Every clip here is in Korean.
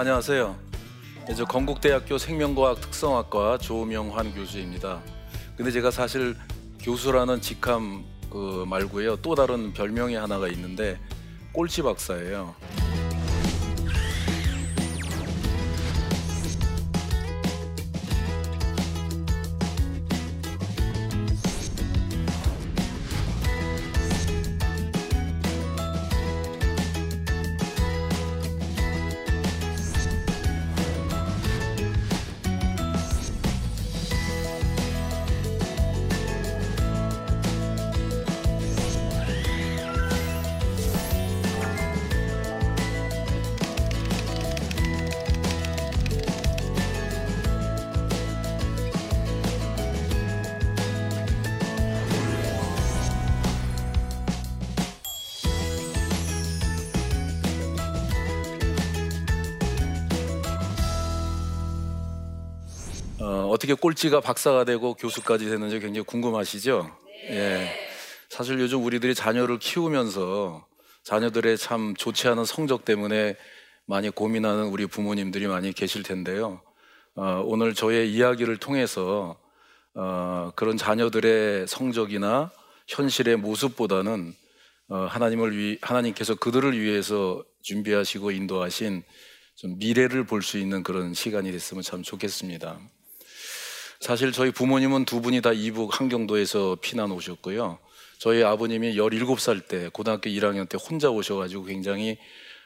안녕하세요. 네, 저 건국대학교 생명과학 특성학과 조명환 교수입니다. 근데 제가 사실 교수라는 직함 그 말고요 또 다른 별명이 하나가 있는데 꼴찌 박사예요. 어, 어떻게 꼴찌가 박사가 되고 교수까지 되는지 굉장히 궁금하시죠? 예. 사실 요즘 우리들이 자녀를 키우면서 자녀들의 참 좋지 않은 성적 때문에 많이 고민하는 우리 부모님들이 많이 계실 텐데요. 어, 오늘 저의 이야기를 통해서 어, 그런 자녀들의 성적이나 현실의 모습보다는 어, 하나님을 위, 하나님께서 그들을 위해서 준비하시고 인도하신 좀 미래를 볼 수 있는 그런 시간이 됐으면 참 좋겠습니다. 사실 저희 부모님은 두 분이 다 이북 한경도에서 피난 오셨고요. 저희 아버님이 17살 때 고등학교 1학년 때 혼자 오셔가지고 굉장히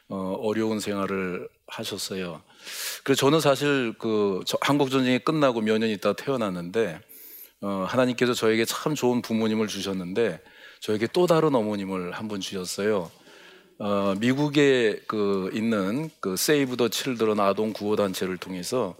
어, 어려운 생활을 하셨어요. 그래서 저는 사실 그 한국 전쟁이 끝나고 몇 년 있다 태어났는데 어, 하나님께서 저에게 참 좋은 부모님을 주셨는데 저에게 또 다른 어머님을 한 분 주셨어요. 어, 미국에 그 있는 그 세이브 더 칠드런 아동 구호 단체를 통해서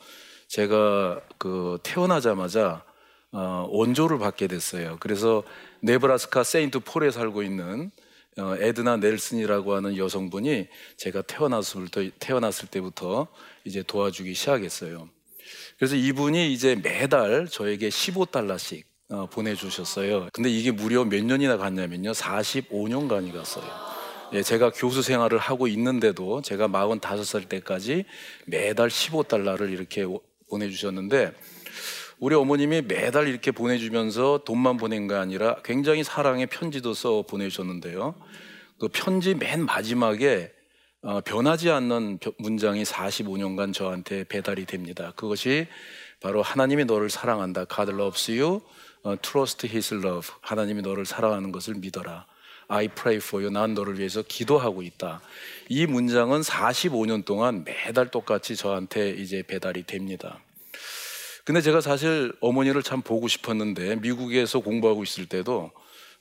제가 그 태어나자마자 어, 원조를 받게 됐어요. 그래서 네브라스카 세인트 폴에 살고 있는 어, 에드나 넬슨이라고 하는 여성분이 제가 태어났을, 때, 태어났을 때부터 이제 도와주기 시작했어요. 그래서 이분이 이제 매달 저에게 15달러씩 어, 보내주셨어요. 근데 이게 무려 몇 년이나 갔냐면요. 45년간이 갔어요. 예, 제가 교수 생활을 하고 있는데도 제가 45살 때까지 매달 15달러를 이렇게 보내주셨는데 우리 어머님이 매달 이렇게 보내주면서 돈만 보낸 게 아니라 굉장히 사랑의 편지도 써 보내주셨는데요. 그 편지 맨 마지막에 어, 변하지 않는 문장이 45년간 저한테 배달이 됩니다. 그것이 바로 하나님이 너를 사랑한다. God loves you. 어, trust His love. 하나님이 너를 사랑하는 것을 믿어라. I pray for you. 난 너를 위해서 기도하고 있다. 이 문장은 45년 동안 매달 똑같이 저한테 이제 배달이 됩니다. 근데 제가 사실 어머니를 참 보고 싶었는데 미국에서 공부하고 있을 때도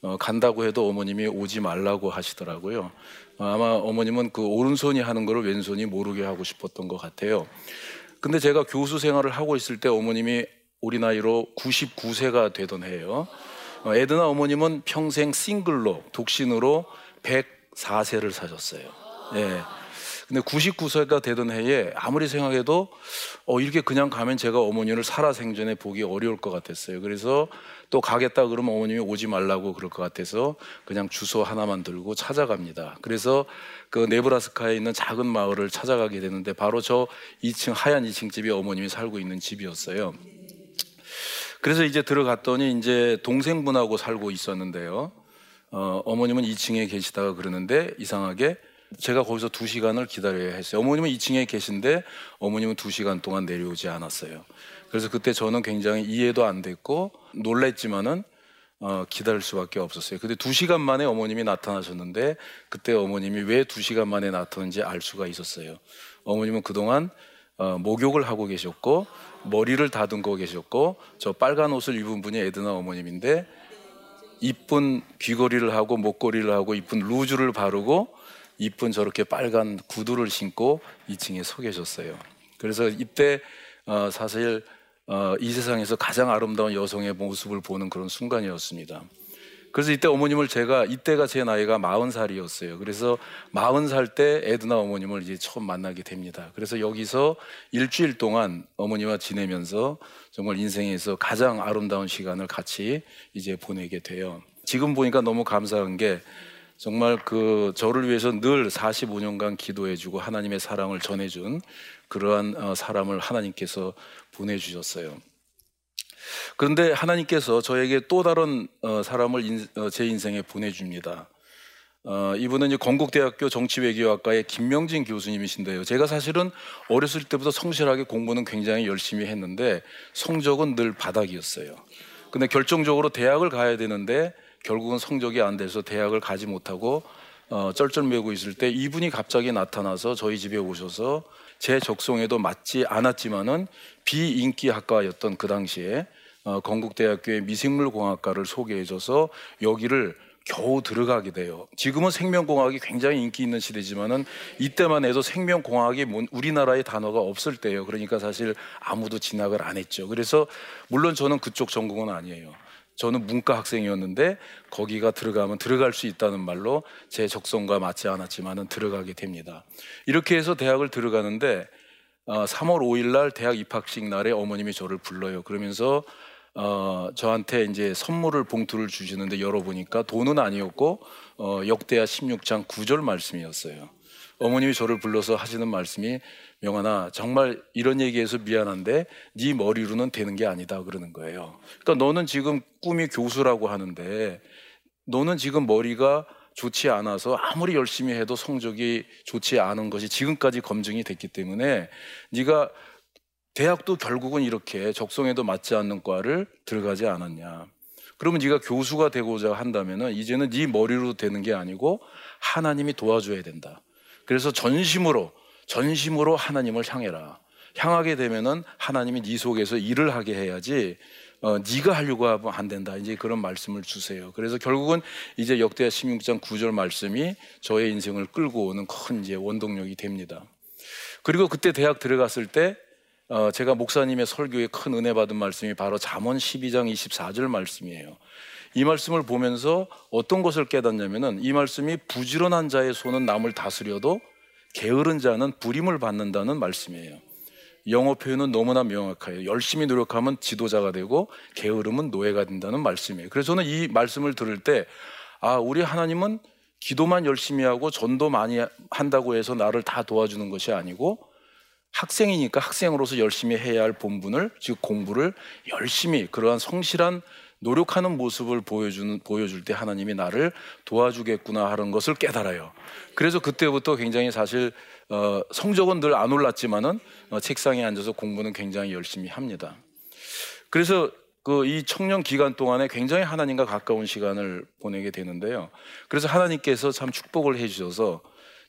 어, 간다고 해도 어머님이 오지 말라고 하시더라고요. 어, 아마 어머님은 그 오른손이 하는 것을 왼손이 모르게 하고 싶었던 것 같아요. 근데 제가 교수 생활을 하고 있을 때 어머님이 우리 나이로 99세가 되던 해요. 어, 에드나 어머님은 평생 싱글로 독신으로 104세를 사셨어요. 예. 근데 99세가 되던 해에 아무리 생각해도 어, 이렇게 그냥 가면 제가 어머니를 살아생전에 보기 어려울 것 같았어요. 그래서 또 가겠다 그러면 어머님이 오지 말라고 그럴 것 같아서 그냥 주소 하나만 들고 찾아갑니다. 그래서 그 네브라스카에 있는 작은 마을을 찾아가게 되는데 바로 저 2층 하얀 2층 집이 어머님이 살고 있는 집이었어요. 그래서 이제 들어갔더니 이제 동생분하고 살고 있었는데요. 어, 어머님은 2층에 계시다가 그러는데 이상하게 제가 거기서 두 시간을 기다려야 했어요. 어머님은 2층에 계신데 어머님은 두 시간 동안 내려오지 않았어요. 그래서 그때 저는 굉장히 이해도 안 됐고 놀랬지만은 어, 기다릴 수밖에 없었어요. 근데 두 시간 만에 어머님이 나타나셨는데 그때 어머님이 왜 두 시간 만에 나타났는지 알 수가 있었어요. 어머님은 그동안 어, 목욕을 하고 계셨고 머리를 다듬고 계셨고 저 빨간 옷을 입은 분이 에드나 어머님인데 이쁜 귀걸이를 하고 목걸이를 하고 이쁜 루즈를 바르고 이쁜 저렇게 빨간 구두를 신고 2층에 서 계셨어요. 그래서 이때 어, 사실 어, 이 세상에서 가장 아름다운 여성의 모습을 보는 그런 순간이었습니다. 그래서 이때 어머님을 제가 이때가 제 나이가 40살이었어요. 그래서 40살 때 에드나 어머님을 이제 처음 만나게 됩니다. 그래서 여기서 일주일 동안 어머니와 지내면서 정말 인생에서 가장 아름다운 시간을 같이 이제 보내게 돼요. 지금 보니까 너무 감사한 게 정말 그 저를 위해서 늘 45년간 기도해주고 하나님의 사랑을 전해준 그러한 어, 사람을 하나님께서 보내주셨어요. 그런데 하나님께서 저에게 또 다른 어, 사람을 어, 제 인생에 보내줍니다. 이분은 이제 건국대학교 정치외교학과의 김명진 교수님이신데요. 제가 사실은 어렸을 때부터 성실하게 공부는 굉장히 열심히 했는데 성적은 늘 바닥이었어요. 근데 결정적으로 대학을 가야 되는데 결국은 성적이 안 돼서 대학을 가지 못하고 어, 쩔쩔매고 있을 때 이분이 갑자기 나타나서 저희 집에 오셔서 제 적성에도 맞지 않았지만은 비인기 학과였던 그 당시에 어, 건국대학교의 미생물공학과를 소개해줘서 여기를 겨우 들어가게 돼요. 지금은 생명공학이 굉장히 인기 있는 시대지만은 이때만 해도 생명공학이 우리나라의 단어가 없을 때예요. 그러니까 사실 아무도 진학을 안 했죠. 그래서 물론 저는 그쪽 전공은 아니에요. 저는 문과 학생이었는데 거기가 들어가면 들어갈 수 있다는 말로 제 적성과 맞지 않았지만은 들어가게 됩니다. 이렇게 해서 대학을 들어가는데 3월 어, 5일 날 대학 입학식 날에 어머님이 저를 불러요. 그러면서 어, 저한테 이제 선물을 봉투를 주시는데 열어보니까 돈은 아니었고 어, 역대하 16장 9절 말씀이었어요. 어머님이 저를 불러서 하시는 말씀이 명환아 정말 이런 얘기해서 미안한데 네 머리로는 되는 게 아니다 그러는 거예요. 그러니까 너는 지금 꿈이 교수라고 하는데 너는 지금 머리가 좋지 않아서 아무리 열심히 해도 성적이 좋지 않은 것이 지금까지 검증이 됐기 때문에 네가 대학도 결국은 이렇게 적성에도 맞지 않는 과를 들어가지 않았냐. 그러면 네가 교수가 되고자 한다면은 이제는 네 머리로 되는 게 아니고 하나님이 도와줘야 된다. 그래서 전심으로 전심으로 하나님을 향해라. 향하게 되면은 하나님이 네 속에서 일을 하게 해야지 어, 네가 하려고 하면 안 된다. 이제 그런 말씀을 주세요. 그래서 결국은 이제 역대하 16장 9절 말씀이 저의 인생을 끌고 오는 큰 이제 원동력이 됩니다. 그리고 그때 대학 들어갔을 때 어, 제가 목사님의 설교에 큰 은혜 받은 말씀이 바로 잠언 12장 24절 말씀이에요. 이 말씀을 보면서 어떤 것을 깨닫냐면은 이 말씀이 부지런한 자의 손은 남을 다스려도 게으른 자는 불임을 받는다는 말씀이에요. 영어 표현은 너무나 명확해요. 열심히 노력하면 지도자가 되고 게으름은 노예가 된다는 말씀이에요. 그래서 저는 이 말씀을 들을 때 아, 우리 하나님은 기도만 열심히 하고 전도 많이 한다고 해서 나를 다 도와주는 것이 아니고 학생이니까 학생으로서 열심히 해야 할 본분을 즉 공부를 열심히 그러한 성실한 노력하는 모습을 보여주는 보여줄 때 하나님이 나를 도와주겠구나 하는 것을 깨달아요. 그래서 그때부터 굉장히 사실 어, 성적은 늘 안 올랐지만은 어, 책상에 앉아서 공부는 굉장히 열심히 합니다. 그래서 그 이 청년 기간 동안에 굉장히 하나님과 가까운 시간을 보내게 되는데요. 그래서 하나님께서 참 축복을 해주셔서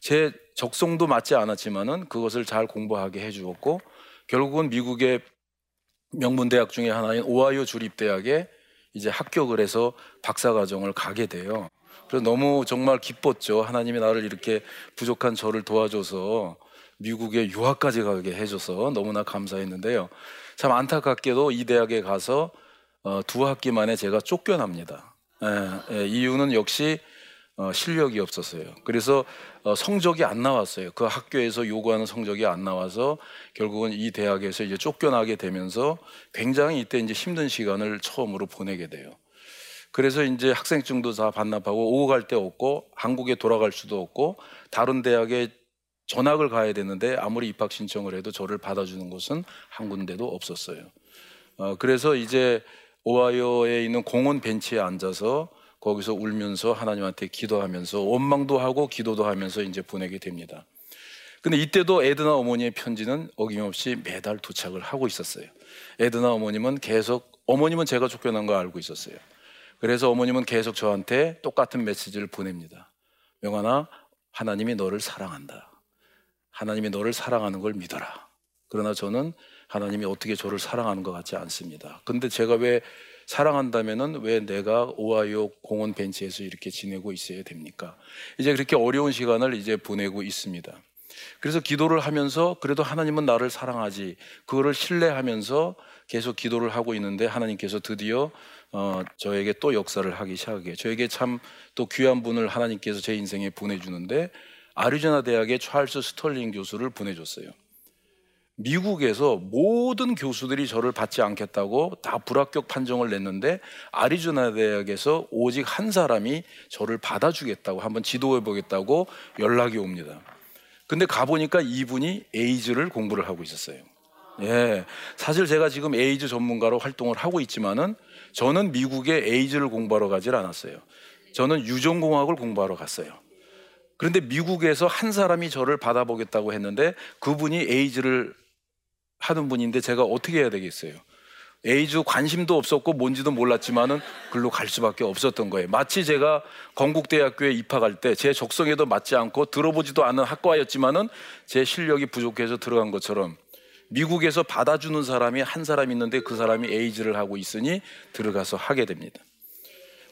제 적성도 맞지 않았지만은 그것을 잘 공부하게 해주었고 결국은 미국의 명문 대학 중에 하나인 오하이오 주립 대학에 이제 합격을 해서 박사 과정을 가게 돼요. 그래서 너무 정말 기뻤죠. 하나님이 나를 이렇게 부족한 저를 도와줘서 미국에 유학까지 가게 해줘서 너무나 감사했는데요. 참 안타깝게도 이 대학에 가서 어, 두 학기 만에 제가 쫓겨납니다. 예, 예, 이유는 역시 어, 실력이 없었어요. 그래서 어, 성적이 안 나왔어요. 그 학교에서 요구하는 성적이 안 나와서 결국은 이 대학에서 이제 쫓겨나게 되면서 굉장히 이때 이제 힘든 시간을 처음으로 보내게 돼요. 그래서 이제 학생증도 다 반납하고 오고 갈 데 없고 한국에 돌아갈 수도 없고 다른 대학에 전학을 가야 되는데 아무리 입학 신청을 해도 저를 받아주는 곳은 한 군데도 없었어요. 어, 그래서 이제 오하이오에 있는 공원 벤치에 앉아서 거기서 울면서 하나님한테 기도하면서 원망도 하고 기도도 하면서 이제 보내게 됩니다. 근데 이때도 에드나 어머니의 편지는 어김없이 매달 도착을 하고 있었어요. 에드나 어머님은 계속 어머님은 제가 쫓겨난 거 알고 있었어요. 그래서 어머님은 계속 저한테 똑같은 메시지를 보냅니다. 명환아, 하나님이 너를 사랑한다. 하나님이 너를 사랑하는 걸 믿어라. 그러나 저는 하나님이 어떻게 저를 사랑하는 것 같지 않습니다. 근데 제가 왜 사랑한다면은 왜 내가 오하이오 공원 벤치에서 이렇게 지내고 있어야 됩니까? 이제 그렇게 어려운 시간을 이제 보내고 있습니다. 그래서 기도를 하면서 그래도 하나님은 나를 사랑하지 그거를 신뢰하면서 계속 기도를 하고 있는데 하나님께서 드디어 어, 저에게 또 역사를 하기 시작해 저에게 참 또 귀한 분을 하나님께서 제 인생에 보내주는데 아리조나 대학의 찰스 스털링 교수를 보내줬어요. 미국에서 모든 교수들이 저를 받지 않겠다고 다 불합격 판정을 냈는데 아리조나 대학에서 오직 한 사람이 저를 받아주겠다고 한번 지도해 보겠다고 연락이 옵니다. 근데 가보니까 이분이 에이즈를 공부를 하고 있었어요. 예. 사실 제가 지금 에이즈 전문가로 활동을 하고 있지만은 저는 미국에 에이즈를 공부하러 가질 않았어요. 저는 유전공학을 공부하러 갔어요. 그런데 미국에서 한 사람이 저를 받아보겠다고 했는데 그분이 에이즈를 하는 분인데 제가 어떻게 해야 되겠어요? 에이즈 관심도 없었고 뭔지도 몰랐지만은 글로 갈 수밖에 없었던 거예요. 마치 제가 건국대학교에 입학할 때 제 적성에도 맞지 않고 들어보지도 않은 학과였지만은 제 실력이 부족해서 들어간 것처럼 미국에서 받아주는 사람이 한 사람 있는데 그 사람이 에이즈를 하고 있으니 들어가서 하게 됩니다.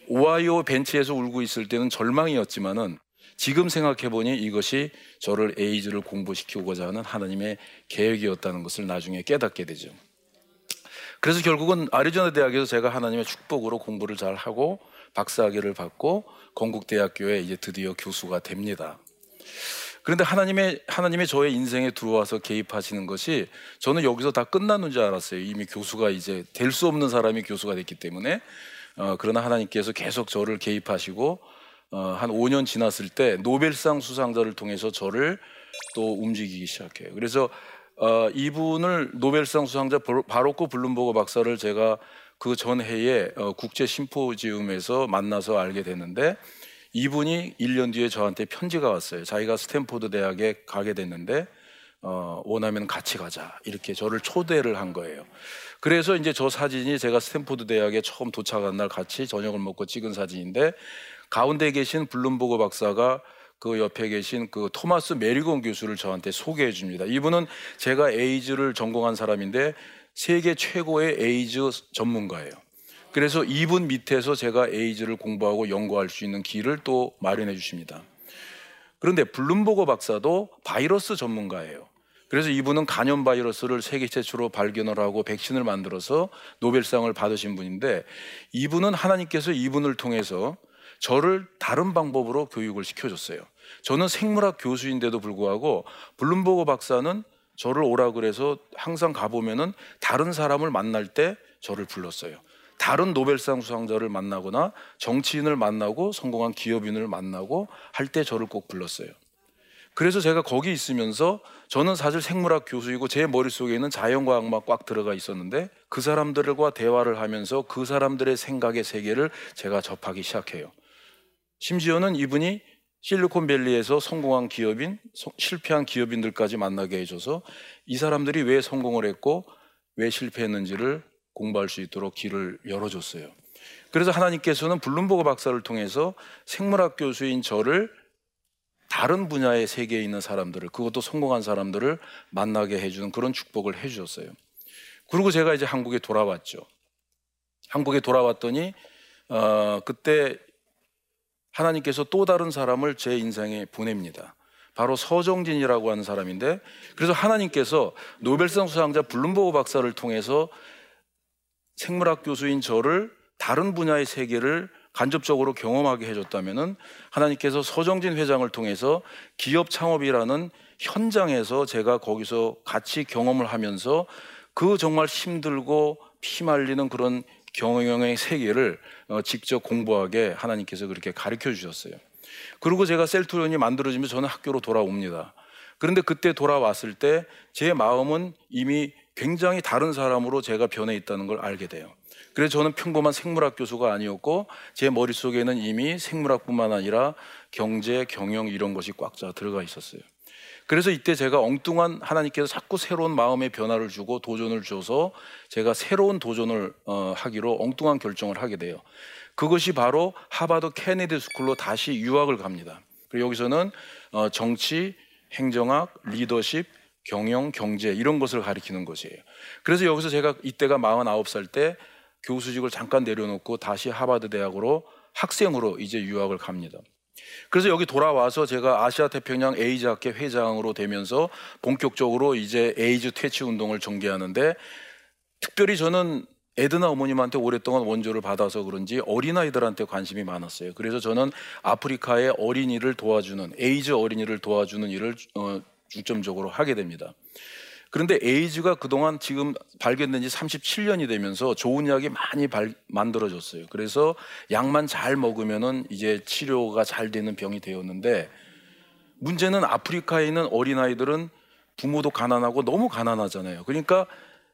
오하이오 벤치에서 울고 있을 때는 절망이었지만은 지금 생각해 보니 이것이 저를 에이즈를 공부시키고자 하는 하나님의 계획이었다는 것을 나중에 깨닫게 되죠. 그래서 결국은 아리조나 대학에서 제가 하나님의 축복으로 공부를 잘 하고 박사학위를 받고 건국대학교에 이제 드디어 교수가 됩니다. 그런데 하나님의 하나님의 저의 인생에 들어와서 개입하시는 것이 저는 여기서 다 끝나는 줄 알았어요. 이미 교수가 이제 될 수 없는 사람이 교수가 됐기 때문에 어, 그러나 하나님께서 계속 저를 개입하시고 어, 한 5년 지났을 때 노벨상 수상자를 통해서 저를 또 움직이기 시작해요. 그래서 어, 이분을 노벨상 수상자 바로코 블룸버그 박사를 제가 그 전 해에 어, 국제 심포지움에서 만나서 알게 됐는데 이분이 1년 뒤에 저한테 편지가 왔어요. 자기가 스탠포드 대학에 가게 됐는데 어, 원하면 같이 가자 이렇게 저를 초대를 한 거예요. 그래서 이제 저 사진이 제가 스탠포드 대학에 처음 도착한 날 같이 저녁을 먹고 찍은 사진인데 가운데 계신 블룸버그 박사가 그 옆에 계신 그 토마스 메리건 교수를 저한테 소개해 줍니다. 이분은 제가 에이즈를 전공한 사람인데 세계 최고의 에이즈 전문가예요. 그래서 이분 밑에서 제가 에이즈를 공부하고 연구할 수 있는 길을 또 마련해 주십니다. 그런데 블룸버그 박사도 바이러스 전문가예요. 그래서 이분은 간염 바이러스를 세계 최초로 발견을 하고 백신을 만들어서 노벨상을 받으신 분인데 이분은 하나님께서 이분을 통해서 저를 다른 방법으로 교육을 시켜줬어요. 저는 생물학 교수인데도 불구하고 블룸버그 박사는 저를 오라 그래서 항상 가보면은 다른 사람을 만날 때 저를 불렀어요. 다른 노벨상 수상자를 만나거나 정치인을 만나고 성공한 기업인을 만나고 할 때 저를 꼭 불렀어요. 그래서 제가 거기 있으면서 저는 사실 생물학 교수이고 제 머릿속에는 자연과학만 꽉 들어가 있었는데 그 사람들과 대화를 하면서 그 사람들의 생각의 세계를 제가 접하기 시작해요. 심지어는 이분이 실리콘밸리에서 성공한 기업인, 실패한 기업인들까지 만나게 해줘서 이 사람들이 왜 성공을 했고 왜 실패했는지를 공부할 수 있도록 길을 열어줬어요. 그래서 하나님께서는 블룸버그 박사를 통해서 생물학 교수인 저를 다른 분야의 세계에 있는 사람들을 그것도 성공한 사람들을 만나게 해주는 그런 축복을 해주셨어요. 그리고 제가 이제 한국에 돌아왔죠. 한국에 돌아왔더니 어, 그때 하나님께서 또 다른 사람을 제 인생에 보냅니다. 바로 서정진이라고 하는 사람인데 그래서 하나님께서 노벨상 수상자 블룸버그 박사를 통해서 생물학 교수인 저를 다른 분야의 세계를 간접적으로 경험하게 해줬다면은 하나님께서 서정진 회장을 통해서 기업 창업이라는 현장에서 제가 거기서 같이 경험을 하면서 그 정말 힘들고 피말리는 그런 경영의 세계를 어, 직접 공부하게 하나님께서 그렇게 가르쳐 주셨어요. 그리고 제가 셀투론이 만들어지면 저는 학교로 돌아옵니다. 그런데 그때 돌아왔을 때 제 마음은 이미 굉장히 다른 사람으로 제가 변해 있다는 걸 알게 돼요. 그래서 저는 평범한 생물학 교수가 아니었고 제 머릿속에는 이미 생물학뿐만 아니라 경제, 경영 이런 것이 꽉짜 들어가 있었어요. 그래서 이때 제가 엉뚱한 하나님께서 자꾸 새로운 마음의 변화를 주고 도전을 줘서 제가 새로운 도전을 어, 하기로 엉뚱한 결정을 하게 돼요. 그것이 바로 하버드 케네디 스쿨로 다시 유학을 갑니다. 그리고 여기서는 어, 정치, 행정학, 리더십, 경영, 경제 이런 것을 가리키는 것이에요. 그래서 여기서 제가 이때가 49살 때 교수직을 잠깐 내려놓고 다시 하버드 대학으로 학생으로 이제 유학을 갑니다. 그래서 여기 돌아와서 제가 아시아 태평양 에이즈 학회 회장으로 되면서 본격적으로 이제 에이즈 퇴치 운동을 전개하는데 특별히 저는 에드나 어머님한테 오랫동안 원조를 받아서 그런지 어린아이들한테 관심이 많았어요. 그래서 저는 아프리카의 어린이를 도와주는 에이즈 어린이를 도와주는 일을 어, 중점적으로 하게 됩니다. 그런데 에이즈가 그동안 지금 발견된 지 37년이 되면서 좋은 약이 많이 발, 만들어졌어요. 그래서 약만 잘 먹으면은 이제 치료가 잘 되는 병이 되었는데 문제는 아프리카에 있는 어린아이들은 부모도 가난하고 너무 가난하잖아요. 그러니까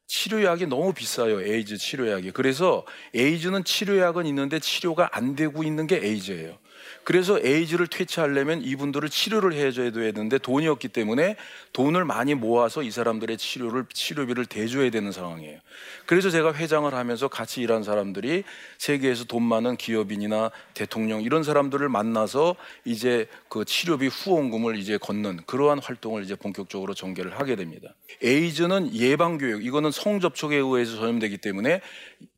치료약이 너무 비싸요. 에이즈 치료약이. 그래서 에이즈는 치료약은 있는데 치료가 안 되고 있는 게 에이즈예요. 그래서 에이즈를 퇴치하려면 이분들을 치료를 해줘야 되는데 돈이 없기 때문에 돈을 많이 모아서 이 사람들의 치료를 치료비를 대줘야 되는 상황이에요. 그래서 제가 회장을 하면서 같이 일한 사람들이 세계에서 돈 많은 기업인이나 대통령 이런 사람들을 만나서 이제 그 치료비 후원금을 이제 걷는 그러한 활동을 이제 본격적으로 전개를 하게 됩니다. 에이즈는 예방 교육 이거는 성접촉에 의해서 전염되기 때문에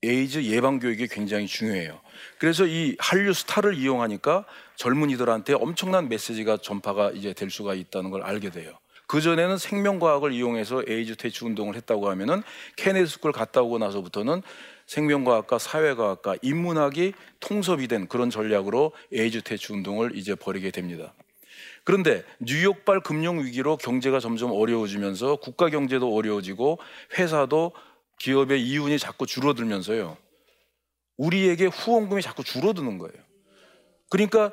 에이즈 예방 교육이 굉장히 중요해요. 그래서 이 한류 스타를 이용하니까 젊은이들한테 엄청난 메시지가 전파가 이제 될 수가 있다는 걸 알게 돼요. 그 전에는 생명과학을 이용해서 에이즈 퇴치 운동을 했다고 하면은 케네디 스쿨 갔다 오고 나서부터는 생명과학과 사회과학과 인문학이 통섭이 된 그런 전략으로 에이즈 퇴치 운동을 이제 벌이게 됩니다. 그런데 뉴욕발 금융 위기로 경제가 점점 어려워지면서 국가 경제도 어려워지고 회사도 기업의 이윤이 자꾸 줄어들면서요. 우리에게 후원금이 자꾸 줄어드는 거예요. 그러니까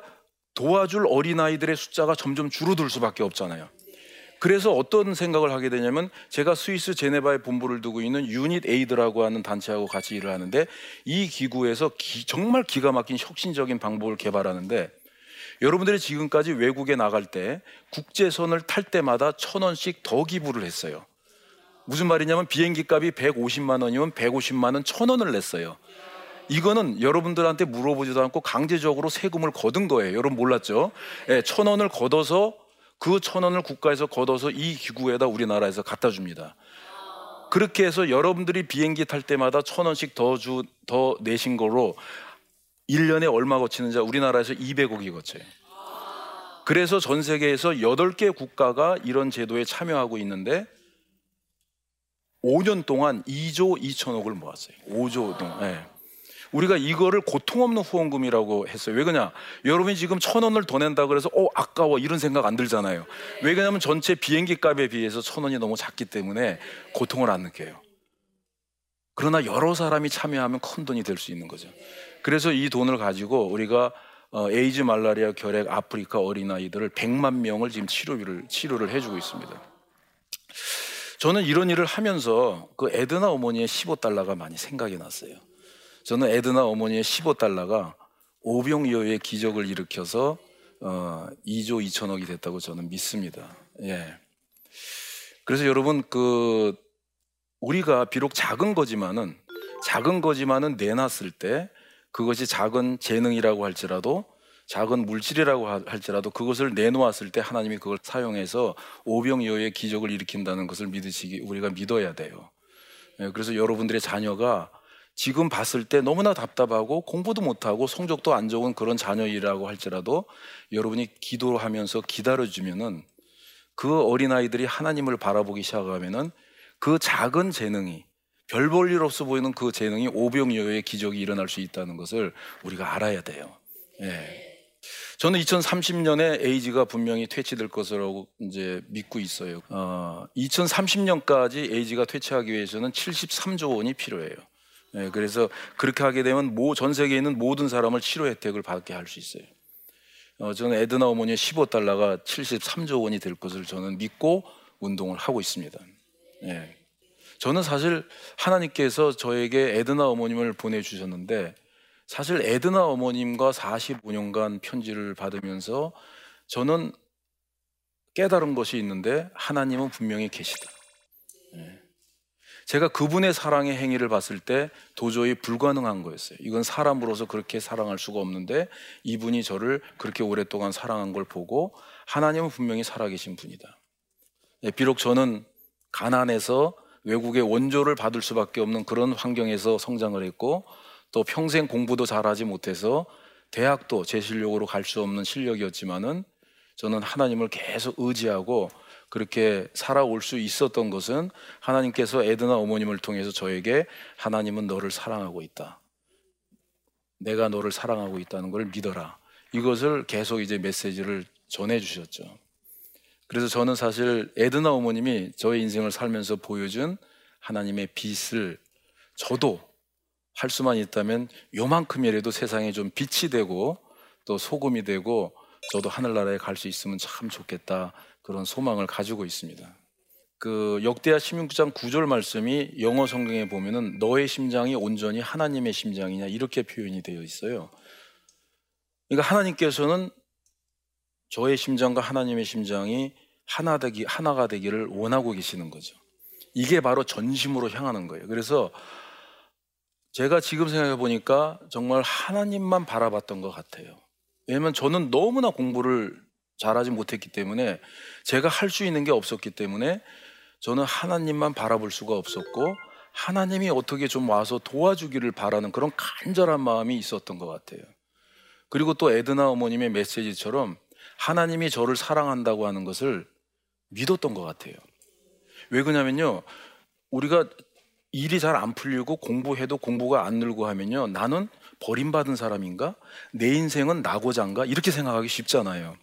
도와줄 어린아이들의 숫자가 점점 줄어들 수밖에 없잖아요. 그래서 어떤 생각을 하게 되냐면 제가 스위스 제네바에 본부를 두고 있는 UNITAID라고 하는 단체하고 같이 일을 하는데 이 기구에서 기, 정말 기가 막힌 혁신적인 방법을 개발하는데 여러분들이 지금까지 외국에 나갈 때 국제선을 탈 때마다 천 원씩 더 기부를 했어요. 무슨 말이냐면 비행기 값이 150만 원이면 150만 원 천 원을 냈어요. 이거는 여러분들한테 물어보지도 않고 강제적으로 세금을 거둔 거예요. 여러분 몰랐죠? 예, 천 원을 걷어서 그 천 원을 국가에서 걷어서 이 기구에다 우리나라에서 갖다 줍니다. 그렇게 해서 여러분들이 비행기 탈 때마다 천 원씩 더 주, 더 내신 거로 1년에 얼마 거치는지 우리나라에서 200억이 거쳐요. 그래서 전 세계에서 8개 국가가 이런 제도에 참여하고 있는데 5년 동안 2조 2천억을 모았어요. 5조 동안. 네. 우리가 이거를 고통 없는 후원금이라고 했어요. 왜 그러냐? 여러분이 지금 천 원을 더 낸다 그래서 어 아까워 이런 생각 안 들잖아요. 왜 그러냐면 전체 비행기 값에 비해서 천 원이 너무 작기 때문에 고통을 안 느껴요. 그러나 여러 사람이 참여하면 큰 돈이 될 수 있는 거죠. 그래서 이 돈을 가지고 우리가 어, 에이즈, 말라리아, 결핵, 아프리카 어린아이들을 100만 명을 지금 치료를 치료를 해주고 있습니다. 저는 이런 일을 하면서 그 에드나 어머니의 15달러가 많이 생각이 났어요. 저는 에드나 어머니의 15달러가 오병이어의 기적을 일으켜서 어, 2조 2천억이 됐다고 저는 믿습니다. 예. 그래서 여러분 그 우리가 비록 작은 거지만은 작은 거지만은 내놨을 때 그것이 작은 재능이라고 할지라도 작은 물질이라고 할지라도 그것을 내놓았을 때 하나님이 그걸 사용해서 오병이어의 기적을 일으킨다는 것을 믿으시기 우리가 믿어야 돼요. 예, 그래서 여러분들의 자녀가 지금 봤을 때 너무나 답답하고 공부도 못하고 성적도 안 좋은 그런 자녀이라고 할지라도 여러분이 기도하면서 기다려주면은 그 어린아이들이 하나님을 바라보기 시작하면은 그 작은 재능이 별 볼 일 없어 보이는 그 재능이 오병이어의 기적이 일어날 수 있다는 것을 우리가 알아야 돼요. 예. 저는 2030년에 에이즈가 분명히 퇴치될 것으로 이제 믿고 있어요. 어, 2030년까지 에이즈가 퇴치하기 위해서는 73조 원이 필요해요. 네, 그래서 그렇게 하게 되면 모, 전 세계에 있는 모든 사람을 치료 혜택을 받게 할 수 있어요. 어, 저는 에드나 어머니의 15달러가 73조 원이 될 것을 저는 믿고 운동을 하고 있습니다. 네. 저는 사실 하나님께서 저에게 에드나 어머님을 보내주셨는데 사실 에드나 어머님과 45년간 편지를 받으면서 저는 깨달은 것이 있는데 하나님은 분명히 계시다. 네. 제가 그분의 사랑의 행위를 봤을 때 도저히 불가능한 거였어요. 이건 사람으로서 그렇게 사랑할 수가 없는데 이분이 저를 그렇게 오랫동안 사랑한 걸 보고 하나님은 분명히 살아계신 분이다. 예, 비록 저는 가난해서 외국의 원조를 받을 수밖에 없는 그런 환경에서 성장을 했고 또 평생 공부도 잘하지 못해서 대학도 제 실력으로 갈 수 없는 실력이었지만은 저는 하나님을 계속 의지하고 그렇게 살아올 수 있었던 것은 하나님께서 에드나 어머님을 통해서 저에게 하나님은 너를 사랑하고 있다. 내가 너를 사랑하고 있다는 걸 믿어라. 이것을 계속 이제 메시지를 전해 주셨죠. 그래서 저는 사실 에드나 어머님이 저의 인생을 살면서 보여준 하나님의 빛을 저도 할 수만 있다면 요만큼이라도 세상에 좀 빛이 되고 또 소금이 되고 저도 하늘나라에 갈 수 있으면 참 좋겠다 그런 소망을 가지고 있습니다. 그 역대하 16장 9절 말씀이 영어 성경에 보면은 너의 심장이 온전히 하나님의 심장이냐 이렇게 표현이 되어 있어요. 그러니까 하나님께서는 저의 심장과 하나님의 심장이 하나 되기 하나가 되기를 원하고 계시는 거죠. 이게 바로 전심으로 향하는 거예요. 그래서 제가 지금 생각해 보니까 정말 하나님만 바라봤던 것 같아요. 왜냐면 저는 너무나 공부를 잘하지 못했기 때문에 제가 할 수 있는 게 없었기 때문에 저는 하나님만 바라볼 수가 없었고 하나님이 어떻게 좀 와서 도와주기를 바라는 그런 간절한 마음이 있었던 것 같아요. 그리고 또 에드나 어머님의 메시지처럼 하나님이 저를 사랑한다고 하는 것을 믿었던 것 같아요. 왜 그러냐면요. 우리가 일이 잘 안 풀리고 공부해도 공부가 안 늘고 하면요. 나는 버림받은 사람인가? 내 인생은 나고자인가? 이렇게 생각하기 쉽잖아요.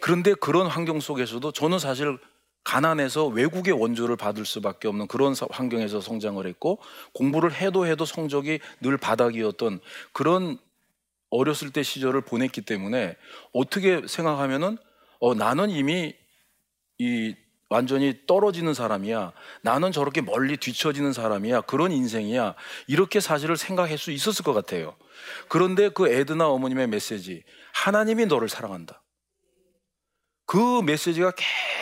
그런데 그런 환경 속에서도 저는 사실 가난해서 외국의 원조를 받을 수밖에 없는 그런 환경에서 성장을 했고 공부를 해도 해도 성적이 늘 바닥이었던 그런 어렸을 때 시절을 보냈기 때문에 어떻게 생각하면은 어, 나는 이미 이 완전히 떨어지는 사람이야. 나는 저렇게 멀리 뒤처지는 사람이야. 그런 인생이야. 이렇게 사실을 생각할 수 있었을 것 같아요. 그런데 그 에드나 어머님의 메시지, 하나님이 너를 사랑한다. 그 메시지가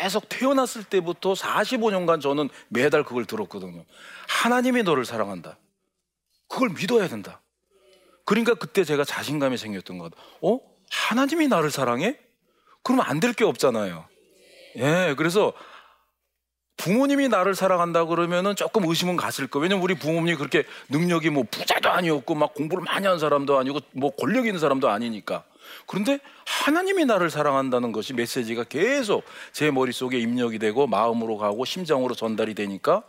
계속 태어났을 때부터 45년간 저는 매달 그걸 들었거든요. 하나님이 너를 사랑한다. 그걸 믿어야 된다. 그러니까 그때 제가 자신감이 생겼던 것. 어? 하나님이 나를 사랑해? 그러면 안 될 게 없잖아요. 예, 그래서 부모님이 나를 사랑한다 그러면은 조금 의심은 갔을 거예요. 왜냐면 우리 부모님이 그렇게 능력이 뭐 부자도 아니었고 막 공부를 많이 한 사람도 아니고 뭐 권력 있는 사람도 아니니까. 그런데 하나님이 나를 사랑한다는 것이 메시지가 계속 제 머릿속에 입력이 되고 마음으로 가고 심장으로 전달이 되니까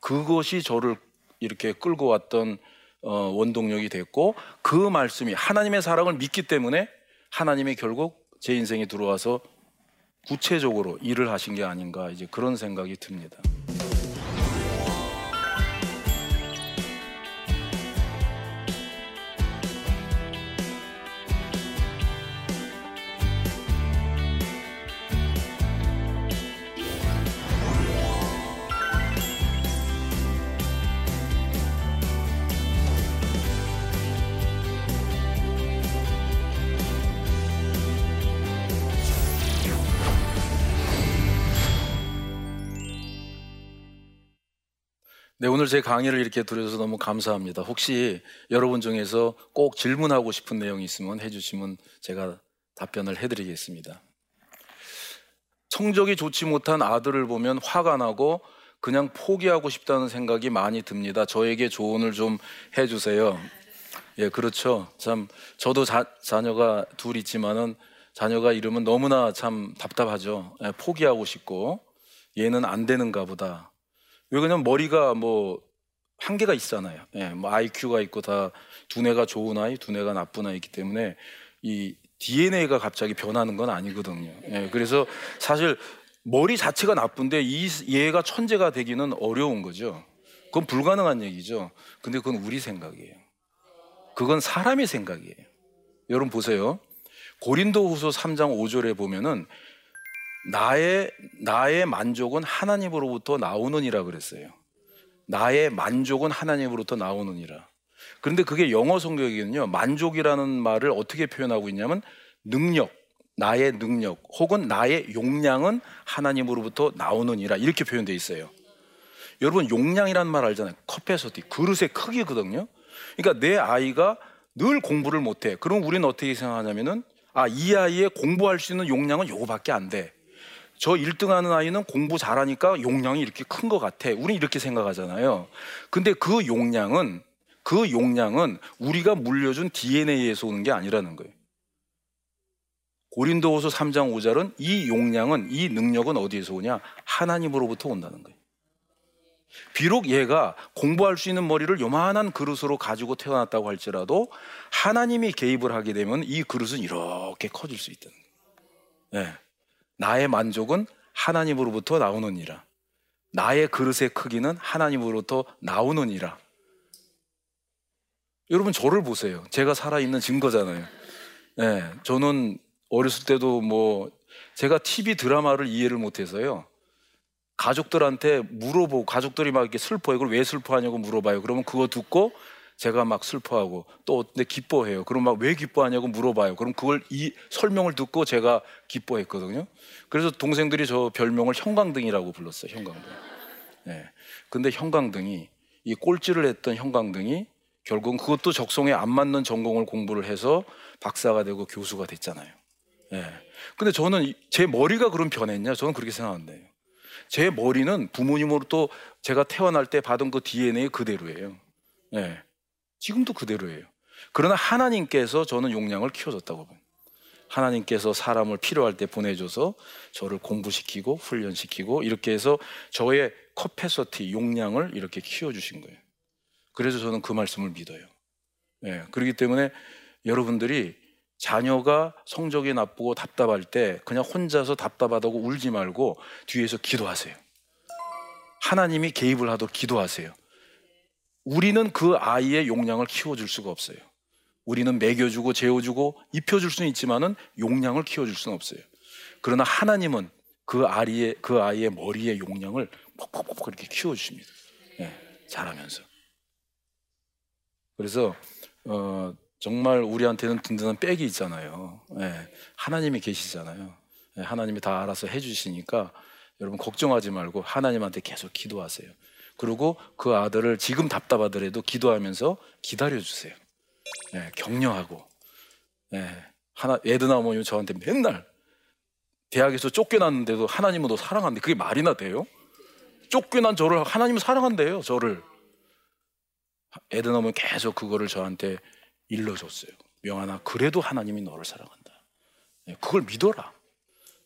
그것이 저를 이렇게 끌고 왔던 어, 원동력이 됐고 그 말씀이 하나님의 사랑을 믿기 때문에 하나님이 결국 제 인생에 들어와서 구체적으로 일을 하신 게 아닌가 이제 그런 생각이 듭니다. 네, 오늘 제 강의를 이렇게 들어줘서 너무 감사합니다. 혹시 여러분 중에서 꼭 질문하고 싶은 내용이 있으면 해주시면 제가 답변을 해드리겠습니다. 성적이 좋지 못한 아들을 보면 화가 나고 그냥 포기하고 싶다는 생각이 많이 듭니다. 저에게 조언을 좀 해주세요. 예, 그렇죠. 참, 저도 자, 자녀가 둘 있지만은 자녀가 이러면 너무나 참 답답하죠. 예, 포기하고 싶고 얘는 안 되는가 보다. 왜 그러냐면 머리가 뭐 한계가 있잖아요. 예, 뭐 IQ가 있고 다 두뇌가 좋은 아이, 두뇌가 나쁜 아이기 때문에 이 DNA가 갑자기 변하는 건 아니거든요. 예, 그래서 사실 머리 자체가 나쁜데 이 얘가 천재가 되기는 어려운 거죠. 그건 불가능한 얘기죠. 근데 그건 우리 생각이에요. 그건 사람의 생각이에요. 여러분 보세요. 고린도후서 3장 5절에 보면은 나의 나의 만족은 하나님으로부터 나오느니라 그랬어요. 나의 만족은 하나님으로부터 나오느니라. 그런데 그게 영어 성경에는요. 만족이라는 말을 어떻게 표현하고 있냐면 능력, 나의 능력 혹은 나의 용량은 하나님으로부터 나오느니라 이렇게 표현되어 있어요. 여러분 용량이라는 말 알잖아요. 커패서티 그릇의 크기거든요. 그러니까 내 아이가 늘 공부를 못해. 그럼 우리는 어떻게 생각하냐면은 아 이 아이의 공부할 수 있는 용량은 요거밖에 안 돼. 저 1등 하는 아이는 공부 잘하니까 용량이 이렇게 큰 것 같아. 우리 이렇게 생각하잖아요. 근데 그 용량은, 그 용량은 우리가 물려준 DNA에서 오는 게 아니라는 거예요. 고린도후서 3장 5절은 이 용량은, 이 능력은 어디에서 오냐? 하나님으로부터 온다는 거예요. 비록 얘가 공부할 수 있는 머리를 요만한 그릇으로 가지고 태어났다고 할지라도 하나님이 개입을 하게 되면 이 그릇은 이렇게 커질 수 있다는 거예요. 네. 나의 만족은 하나님으로부터 나오느니라. 나의 그릇의 크기는 하나님으로부터 나오느니라. 여러분 저를 보세요. 제가 살아있는 증거잖아요. 네, 저는 어렸을 때도 뭐 제가 TV 드라마를 이해를 못해서요. 가족들한테 물어보고 가족들이 막 이렇게 슬퍼해. 그걸 왜 슬퍼하냐고 물어봐요. 그러면 그거 듣고 제가 막 슬퍼하고 또 근데 기뻐해요. 그럼 막 왜 기뻐하냐고 물어봐요. 그럼 그걸 이 설명을 듣고 제가 기뻐했거든요. 그래서 동생들이 저 별명을 형광등이라고 불렀어요. 형광등. 네. 근데 형광등이 이 꼴찌를 했던 형광등이 결국은 그것도 적성에 안 맞는 전공을 공부를 해서 박사가 되고 교수가 됐잖아요. 예. 근데 저는 제 머리가 그럼 변했냐? 저는 그렇게 생각한대요. 제 머리는 부모님으로 또 제가 태어날 때 받은 그 DNA 그대로예요. 예. 지금도 그대로예요. 그러나 하나님께서 저는 용량을 키워줬다고 봐요. 하나님께서 사람을 필요할 때 보내줘서 저를 공부시키고 훈련시키고 이렇게 해서 저의 커패서티 용량을 이렇게 키워주신 거예요. 그래서 저는 그 말씀을 믿어요. 예, 그렇기 때문에 여러분들이 자녀가 성적이 나쁘고 답답할 때 그냥 혼자서 답답하다고 울지 말고 뒤에서 기도하세요. 하나님이 개입을 하도록 기도하세요. 우리는 그 아이의 용량을 키워줄 수가 없어요. 우리는 먹여주고 재워주고 입혀줄 수는 있지만은 용량을 키워줄 수는 없어요. 그러나 하나님은 그 아이의 그 아이의 머리의 용량을 퍽퍽퍽 이렇게 키워주십니다. 네, 잘하면서. 그래서 어, 정말 우리한테는 든든한 백이 있잖아요. 네, 하나님이 계시잖아요. 네, 하나님이 다 알아서 해주시니까 여러분 걱정하지 말고 하나님한테 계속 기도하세요. 그리고 그 아들을 지금 답답하더라도 기도하면서 기다려주세요. 네, 격려하고. 네, 하나, 에드나 어머니 저한테 맨날 대학에서 쫓겨났는데도 하나님은 너 사랑한대. 그게 말이나 돼요? 쫓겨난 저를 하나님은 사랑한대요, 저를. 에드나 어머니 계속 그거를 저한테 일러줬어요. 명하나, 그래도 하나님이 너를 사랑한다. 네, 그걸 믿어라.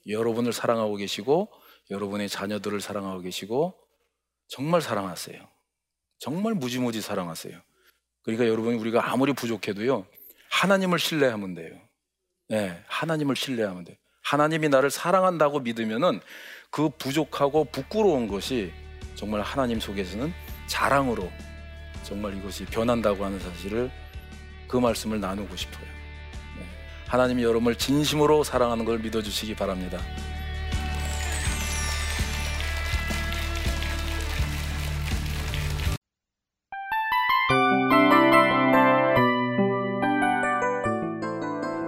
여러분을 사랑하고 계시고, 여러분의 자녀들을 사랑하고 계시고, 정말 사랑하세요. 정말 무지무지 사랑하세요. 그러니까 여러분 우리가 아무리 부족해도요. 하나님을 신뢰하면 돼요. 네, 하나님을 신뢰하면 돼요. 하나님이 나를 사랑한다고 믿으면은 그 부족하고 부끄러운 것이 정말 하나님 속에서는 자랑으로 정말 이것이 변한다고 하는 사실을 그 말씀을 나누고 싶어요. 네. 하나님이 여러분을 진심으로 사랑하는 걸 믿어주시기 바랍니다.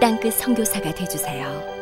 땅끝 성교사가 되주세요